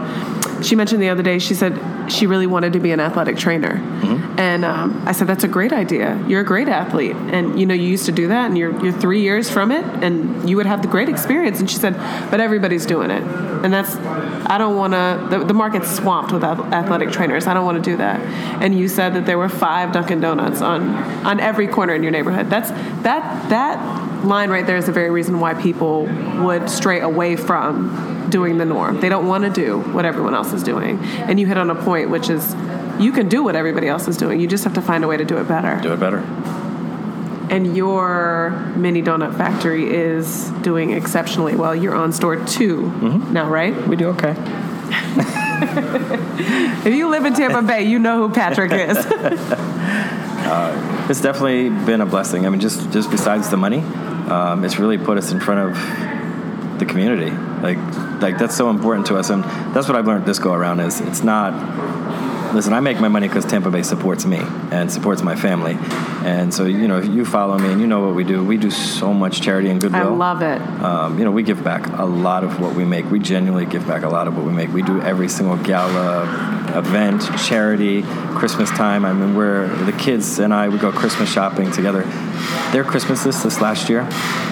She mentioned the other day, she said she really wanted to be an athletic trainer. Mm-hmm. And um, I said, that's a great idea. You're a great athlete. And, you know, you used to do that and you're, you're three years from it and you would have the great experience. And she said, but everybody's doing it. And that's, I don't want to, the, the market's swamped with athletic trainers. I don't want to do that. And you said that there were five Dunkin' Donuts on, on every corner in your neighborhood. That's, that, that line right there is the very reason why people would stray away from doing the norm. They don't want to do what everyone else is doing. And you hit on a point, which is you can do what everybody else is doing. You just have to find a way to do it better.
Do it better.
And your mini donut factory is doing exceptionally well. You're on store 2 mm-hmm. now, right?
We do okay.
if you live in Tampa Bay, you know who Patrick is.
uh, it's definitely been a blessing. I mean, just just besides the money, um, it's really put us in front of the community. Like, like that's so important to us, and that's what I've learned this go around. Is it's not listen, I make my money because Tampa Bay supports me and supports my family. And so, you know, if you follow me and you know what we do, we do so much charity and goodwill. I
love it.
Um, you know, we give back a lot of what we make. We genuinely give back a lot of what we make. We do every single gala, event, charity, Christmas time. I mean, we're the kids and I, we go Christmas shopping together. Their Christmases this last year,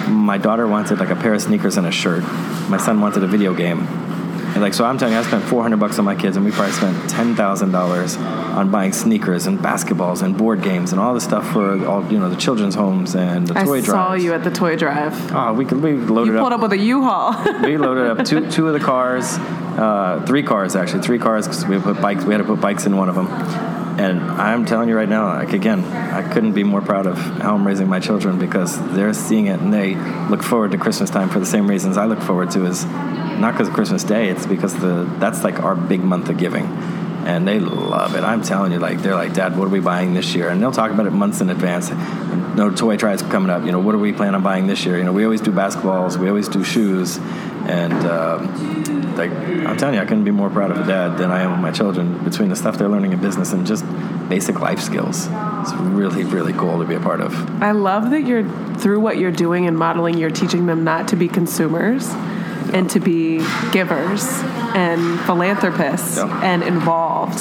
my daughter wanted like a pair of sneakers and a shirt. My son wanted a video game and like, so I'm telling you, I spent 400 bucks on my kids, and we probably spent $10,000 on buying sneakers and basketballs and board games and all the stuff for all, you know, the children's homes and the toy drive.
I saw you at the toy drive.
Oh, we could, we loaded
you pulled up, up with a U-Haul.
we loaded up two, two of the cars, uh, three cars actually, three cars because we put bikes, we had to put bikes in one of them. And I'm telling you right now, like again, I couldn't be more proud of how I'm raising my children because they're seeing it and they look forward to Christmas time for the same reasons I look forward to is not because of Christmas Day. It's because the that's like our big month of giving, and they love it. I'm telling you, like they're like, Dad, what are we buying this year? And they'll talk about it months in advance. no toy tries coming up. You know, what are we planning on buying this year? You know, we always do basketballs, we always do shoes, and um, like I'm telling you, I couldn't be more proud of a dad than I am of my children between the stuff they're learning in business and just basic life skills. It's really, really cool to be a part of.
I love that you're through what you're doing and modeling, you're teaching them not to be consumers and to be givers and philanthropists and involved.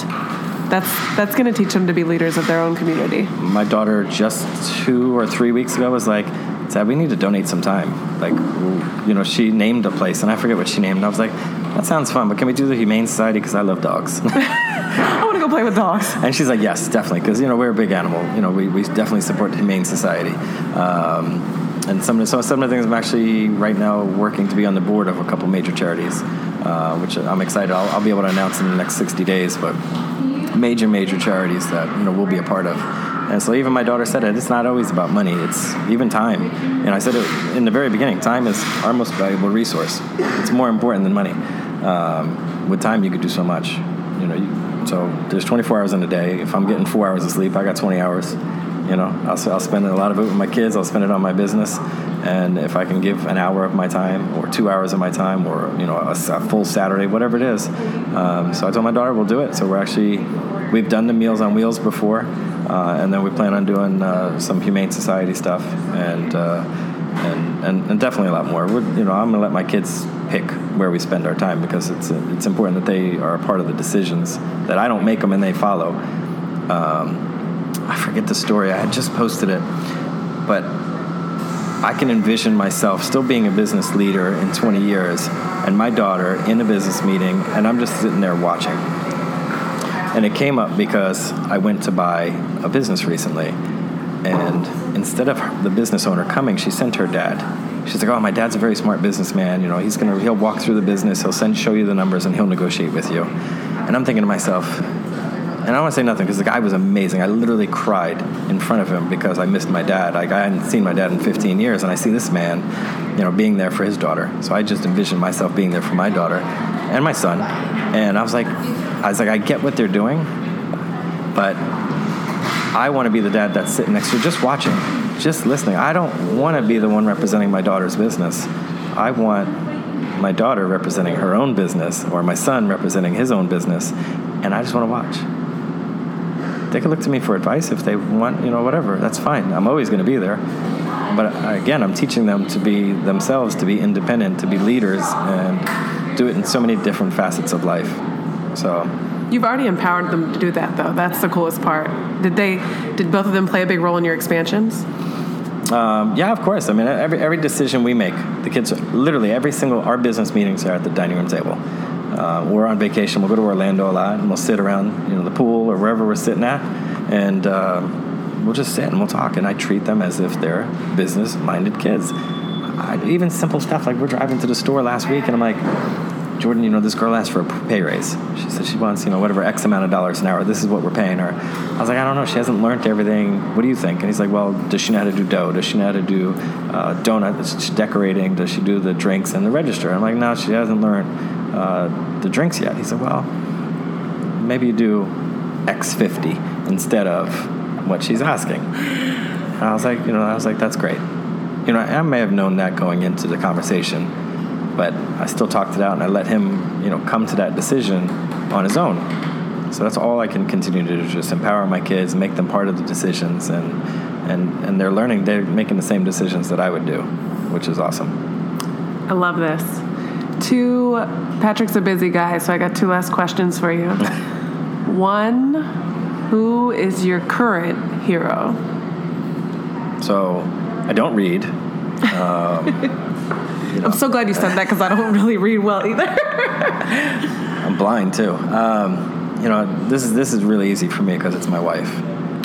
That's that's going to teach them to be leaders of their own community.
My daughter just two or three weeks ago was like, "Dad, we need to donate some time." Like, you know, she named a place, and I forget what she named. And I was like, "That sounds fun, but can we do the Humane Society because I love dogs."
I want to go play with dogs.
And she's like, yes, definitely, because you know we're a big animal. You know, we, we definitely support the Humane Society. Um, and some of, so some of the things I'm actually right now working to be on the board of a couple major charities, uh, which I'm excited. I'll, I'll, be able to announce in the next 60 days, but major major charities that you know we'll be a part of. And so even my daughter said it. It's not always about money. It's even time. And I said it in the very beginning. Time is our most valuable resource. It's more important than money. Um, with time, you could do so much. You know, you, so there's 24 hours in a day. If I'm getting four hours of sleep, I got 20 hours. You know, I'll, I'll spend a lot of it with my kids. I'll spend it on my business. And if I can give an hour of my time, or two hours of my time, or you know, a, a full Saturday, whatever it is. Um, so I told my daughter we'll do it. So we're actually we've done the Meals on Wheels before, uh, and then we plan on doing uh, some Humane Society stuff, and, uh, and, and and definitely a lot more. We're, you know, I'm gonna let my kids pick where we spend our time because it's it's important that they are a part of the decisions that I don't make them and they follow. Um, I forget the story. I had just posted it, but I can envision myself still being a business leader in 20 years, and my daughter in a business meeting, and I'm just sitting there watching. And it came up because I went to buy a business recently, and instead of the business owner coming, she sent her dad. She's like, "Oh, my dad's a very smart businessman. You know, he's gonna he'll walk through the business, he'll send show you the numbers, and he'll negotiate with you." And I'm thinking to myself, and I don't want to say nothing because the guy was amazing. I literally cried in front of him because I missed my dad. Like I hadn't seen my dad in 15 years, and I see this man, you know, being there for his daughter. So I just envisioned myself being there for my daughter and my son. And I was like, I was like, I get what they're doing, but I want to be the dad that's sitting next to just watching, just listening. I don't want to be the one representing my daughter's business. I want my daughter representing her own business or my son representing his own business, and I just want to watch they can look to me for advice if they want, you know, whatever. That's fine. I'm always going to be there. But again, I'm teaching them to be themselves, to be independent, to be leaders, and do it in so many different facets of life. So.
You've already empowered them to do that, though. That's the coolest part. Did they? Did both of them play a big role in your expansions?
Um, yeah, of course. I mean, every every decision we make, the kids literally every single our business meetings are at the dining room table. Uh, we're on vacation. We'll go to Orlando a lot, and we'll sit around, you know, the pool or wherever we're sitting at, and uh, we'll just sit and we'll talk. And I treat them as if they're business-minded kids. I, even simple stuff like we're driving to the store last week, and I'm like, Jordan, you know, this girl asked for a pay raise. She said she wants, you know, whatever X amount of dollars an hour. This is what we're paying her. I was like, I don't know. She hasn't learned everything. What do you think? And he's like, Well, does she know how to do dough? Does she know how to do uh, donuts, decorating? Does she do the drinks and the register? I'm like, No, she hasn't learned uh, the drinks yet. He said, well, maybe you do X50 instead of what she's asking. And I was like, you know, I was like, that's great. You know, I may have known that going into the conversation, but I still talked it out and I let him, you know, come to that decision on his own. So that's all I can continue to do, just empower my kids, make them part of the decisions, and and and they're learning, they're making the same decisions that I would do, which is awesome.
I love this two Patrick's a busy guy, so I got two last questions for you. One, who is your current hero?
So, I don't read. Um,
you know. I'm so glad you said that because I don't really read well either.
I'm blind too. Um, you know, this is this is really easy for me because it's my wife.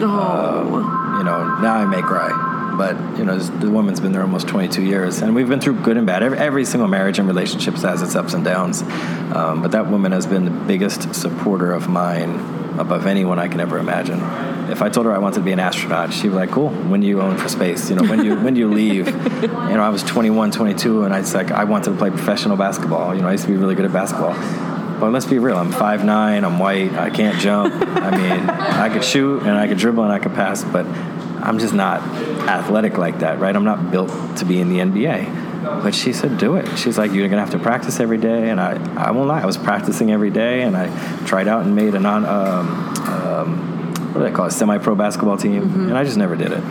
Oh.
Um, you know, now I may cry but you know the woman's been there almost 22 years and we've been through good and bad every, every single marriage and relationship has its ups and downs um, but that woman has been the biggest supporter of mine above anyone i can ever imagine if i told her i wanted to be an astronaut she'd be like cool when do you own for space you know when do you when do you leave you know i was 21 22 and i was like i wanted to play professional basketball you know i used to be really good at basketball but let's be real. I'm 5'9", I'm white, I can't jump. I mean, I could shoot and I could dribble and I could pass, but I'm just not athletic like that, right? I'm not built to be in the NBA. But she said, do it. She's like, you're going to have to practice every day. And I, I won't lie, I was practicing every day and I tried out and made a non, um, um, what do they call it, semi pro basketball team. Mm-hmm. And I just never did it.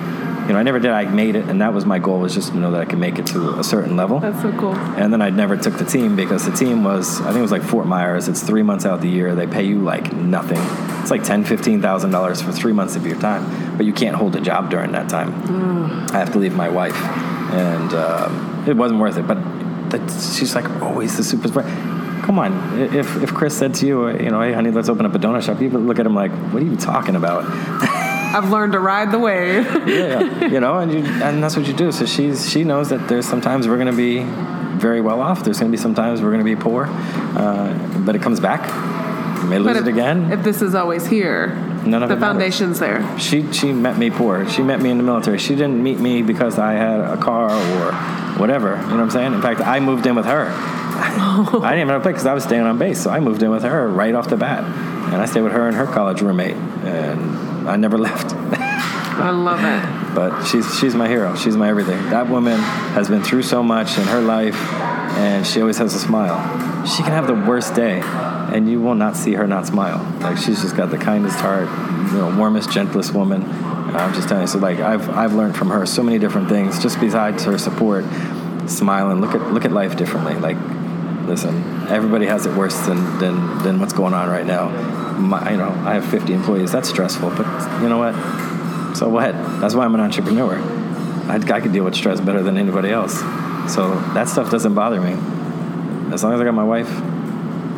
you know, I never did. I made it, and that was my goal was just to know that I could make it to a certain level.
That's so cool.
And then I never took the team because the team was, I think it was like Fort Myers. It's three months out of the year. They pay you like nothing. It's like ten, fifteen thousand dollars for three months of your time, but you can't hold a job during that time. I have to leave my wife, and um, it wasn't worth it. But that, she's like always the super spread. Come on, if if Chris said to you, you know, hey honey, let's open up a donut shop, you would look at him like, what are you talking about?
I've learned to ride the wave.
yeah, you know, and you, and that's what you do. So she's she knows that there's sometimes we're going to be very well off. There's going to be sometimes we're going to be poor, uh, but it comes back. You may lose
But
it
if,
again.
if this is always here,
None of
the
it matters.
foundation's there.
She she met me poor. She met me in the military. She didn't meet me because I had a car or whatever. You know what I'm saying? In fact, I moved in with her. I didn't even have a place because I was staying on base, so I moved in with her right off the bat, and I stayed with her and her college roommate, and I never left.
I love it.
but she's she's my hero. She's my everything. That woman has been through so much in her life, and she always has a smile. She can have the worst day, and you will not see her not smile. Like she's just got the kindest heart, you know, warmest, gentlest woman. I'm just telling you. So like I've I've learned from her so many different things. Just besides her support, smile and look at look at life differently. Like listen, everybody has it worse than than, than what's going on right now. My, you know, I have 50 employees. That's stressful, but you know what? So what? That's why I'm an entrepreneur. I, I can deal with stress better than anybody else. So that stuff doesn't bother me. As long as I got my wife,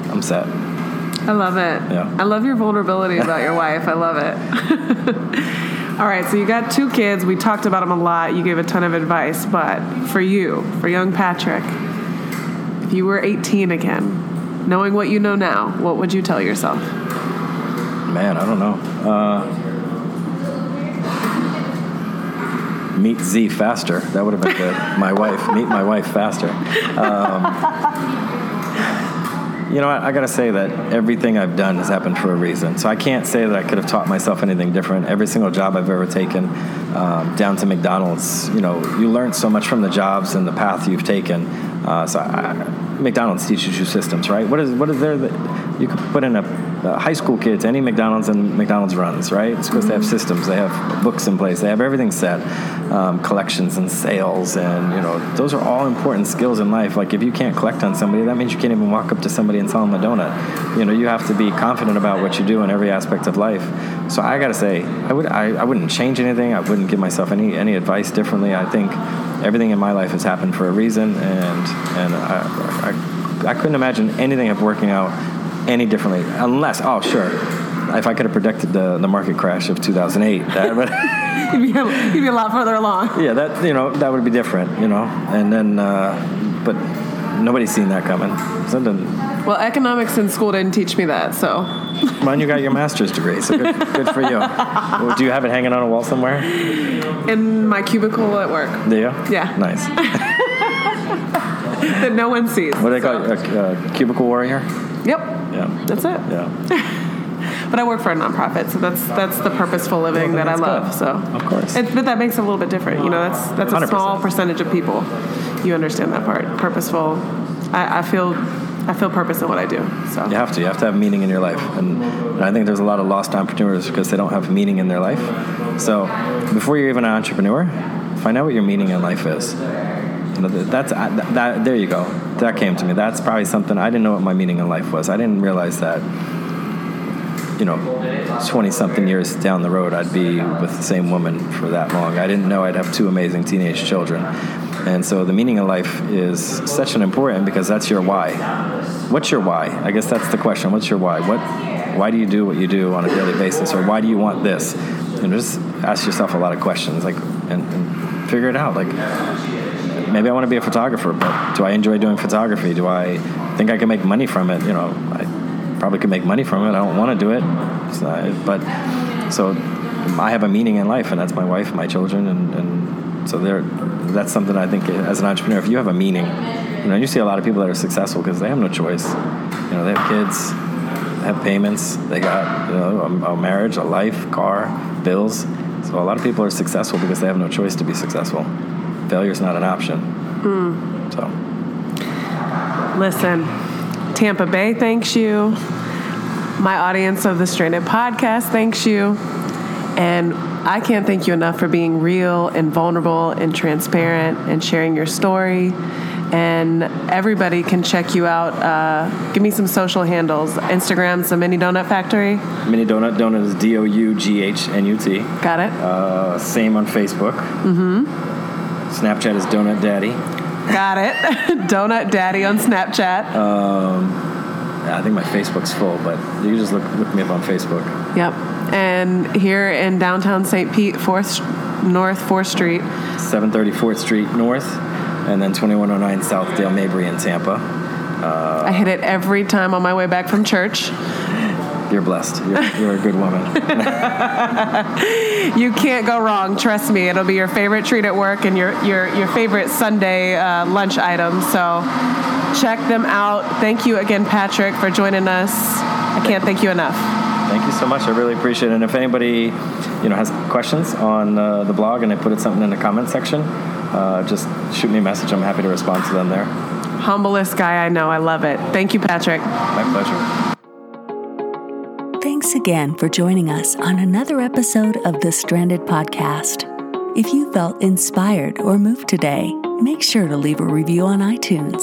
I'm set.
I love it.
Yeah.
I love your vulnerability about your wife. I love it. All right, so you got two kids. We talked about them a lot. You gave a ton of advice, but for you, for young Patrick, you were 18 again, knowing what you know now, what would you tell yourself?
Man, I don't know. Uh, meet Z faster. That would have been good. my wife. Meet my wife faster. Um, you know, I, I got to say that everything I've done has happened for a reason. So I can't say that I could have taught myself anything different. Every single job I've ever taken, um, down to McDonald's, you know, you learn so much from the jobs and the path you've taken. Uh, so I, McDonald's teaches you systems, right? What is what is there that you could put in a, high school kid to any McDonald's and McDonald's runs, right? It's because they have systems, they have books in place, they have everything set, um, collections and sales, and you know those are all important skills in life. Like if you can't collect on somebody, that means you can't even walk up to somebody and sell them a donut. You know, you have to be confident about what you do in every aspect of life. So I got to say, I would I, I wouldn't change anything. I wouldn't give myself any any advice differently. I think everything in my life has happened for a reason, and and I, I, I couldn't imagine anything of working out any differently, unless oh sure, if I could have predicted the, the market crash of 2008, that would,
You'd be, a, you'd be a lot further along.
yeah, that you know that would be different, you know, and then uh, but nobody's seen that coming. So
Well, economics in school didn't teach me that, so
Mine, you got your master's degree, so good, good for you. Well, Do you have it hanging on a wall somewhere?
in my cubicle at work
Do you?
Yeah.
Nice.
that no one sees.
What do they call it? A, a cubicle warrior?
Yep,
Yeah.
that's it.
Yeah.
But I work for a nonprofit, so that's that's the purposeful living that I
that's
love.
good.
So
Of course.
it, but that makes it a little bit different. You know, that's that's a
100%.
small percentage of people. You understand that part. Purposeful. I, I feel I feel purpose in what I do. So
You have to. You have to have meaning in your life, and, and I think there's a lot of lost entrepreneurs because they don't have meaning in their life. So before you're even an entrepreneur, find out what your meaning in life is. You know, that's uh, that, that. There you go. That came to me. That's probably something I didn't know what my meaning in life was. I didn't realize that. You know, twenty something years down the road, I'd be with the same woman for that long. I didn't know I'd have two amazing teenage children. And so the meaning of life is such an important because that's your why. What's your why? I guess that's the question. What's your why? What why do you do what you do on a daily basis or why do you want this? And just ask yourself a lot of questions like and, and figure it out. Like maybe I want to be a photographer, but do I enjoy doing photography? Do I think I can make money from it? You know, I probably could make money from it. I don't want to do it. But so I have a meaning in life, and that's my wife, my children, and, and so there. That's something I think as an entrepreneur, if you have a meaning, you know, you see a lot of people that are successful because they have no choice. You know, they have kids, they have payments, they got you know a, a marriage, a life, car, bills. So a lot of people are successful because they have no choice to be successful. Failure is not an option. Hmm. So.
listen, Tampa Bay thanks you. My audience of the Stranded podcast thanks you. And I can't thank you enough for being real and vulnerable and transparent and sharing your story. And everybody can check you out. Uh, give me some social handles. Instagram's the Mini Donut Factory.
Mini Donut Donut is D O U G H N U T.
Got it.
Uh, same on Facebook. Mm-hmm. Snapchat is Donut Daddy.
Got it. Donut Daddy on Snapchat.
Um, I think my Facebook's full, but you can just look look me up on Facebook.
Yep. And here in downtown St. Pete, Fourth North Fourth Street.
734th Street North, and then 2109 South Dale Mabry in Tampa.
I hit it every time on my way back from church.
You're blessed. You're, you're a good woman.
You can't go wrong. Trust me, it'll be your favorite treat at work and your your your favorite Sunday uh, lunch item. So check them out. Thank you again, Patrick, for joining us. I can't thank you enough.
Thank you so much. I really appreciate it. And if anybody, you know, has questions on uh, the blog and I put it something in the comment section, uh, just shoot me a message. I'm happy to respond to them there.
Humblest guy I know. I love it. Thank you, Patrick.
My pleasure.
Thanks again for joining us on another episode of the Stranded Podcast. If you felt inspired or moved today, make sure to leave a review on iTunes.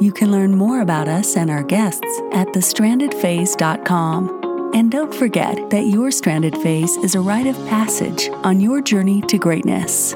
You can learn more about us and our guests at thestrandedphase.com. And don't forget that your stranded phase is a rite of passage on your journey to greatness.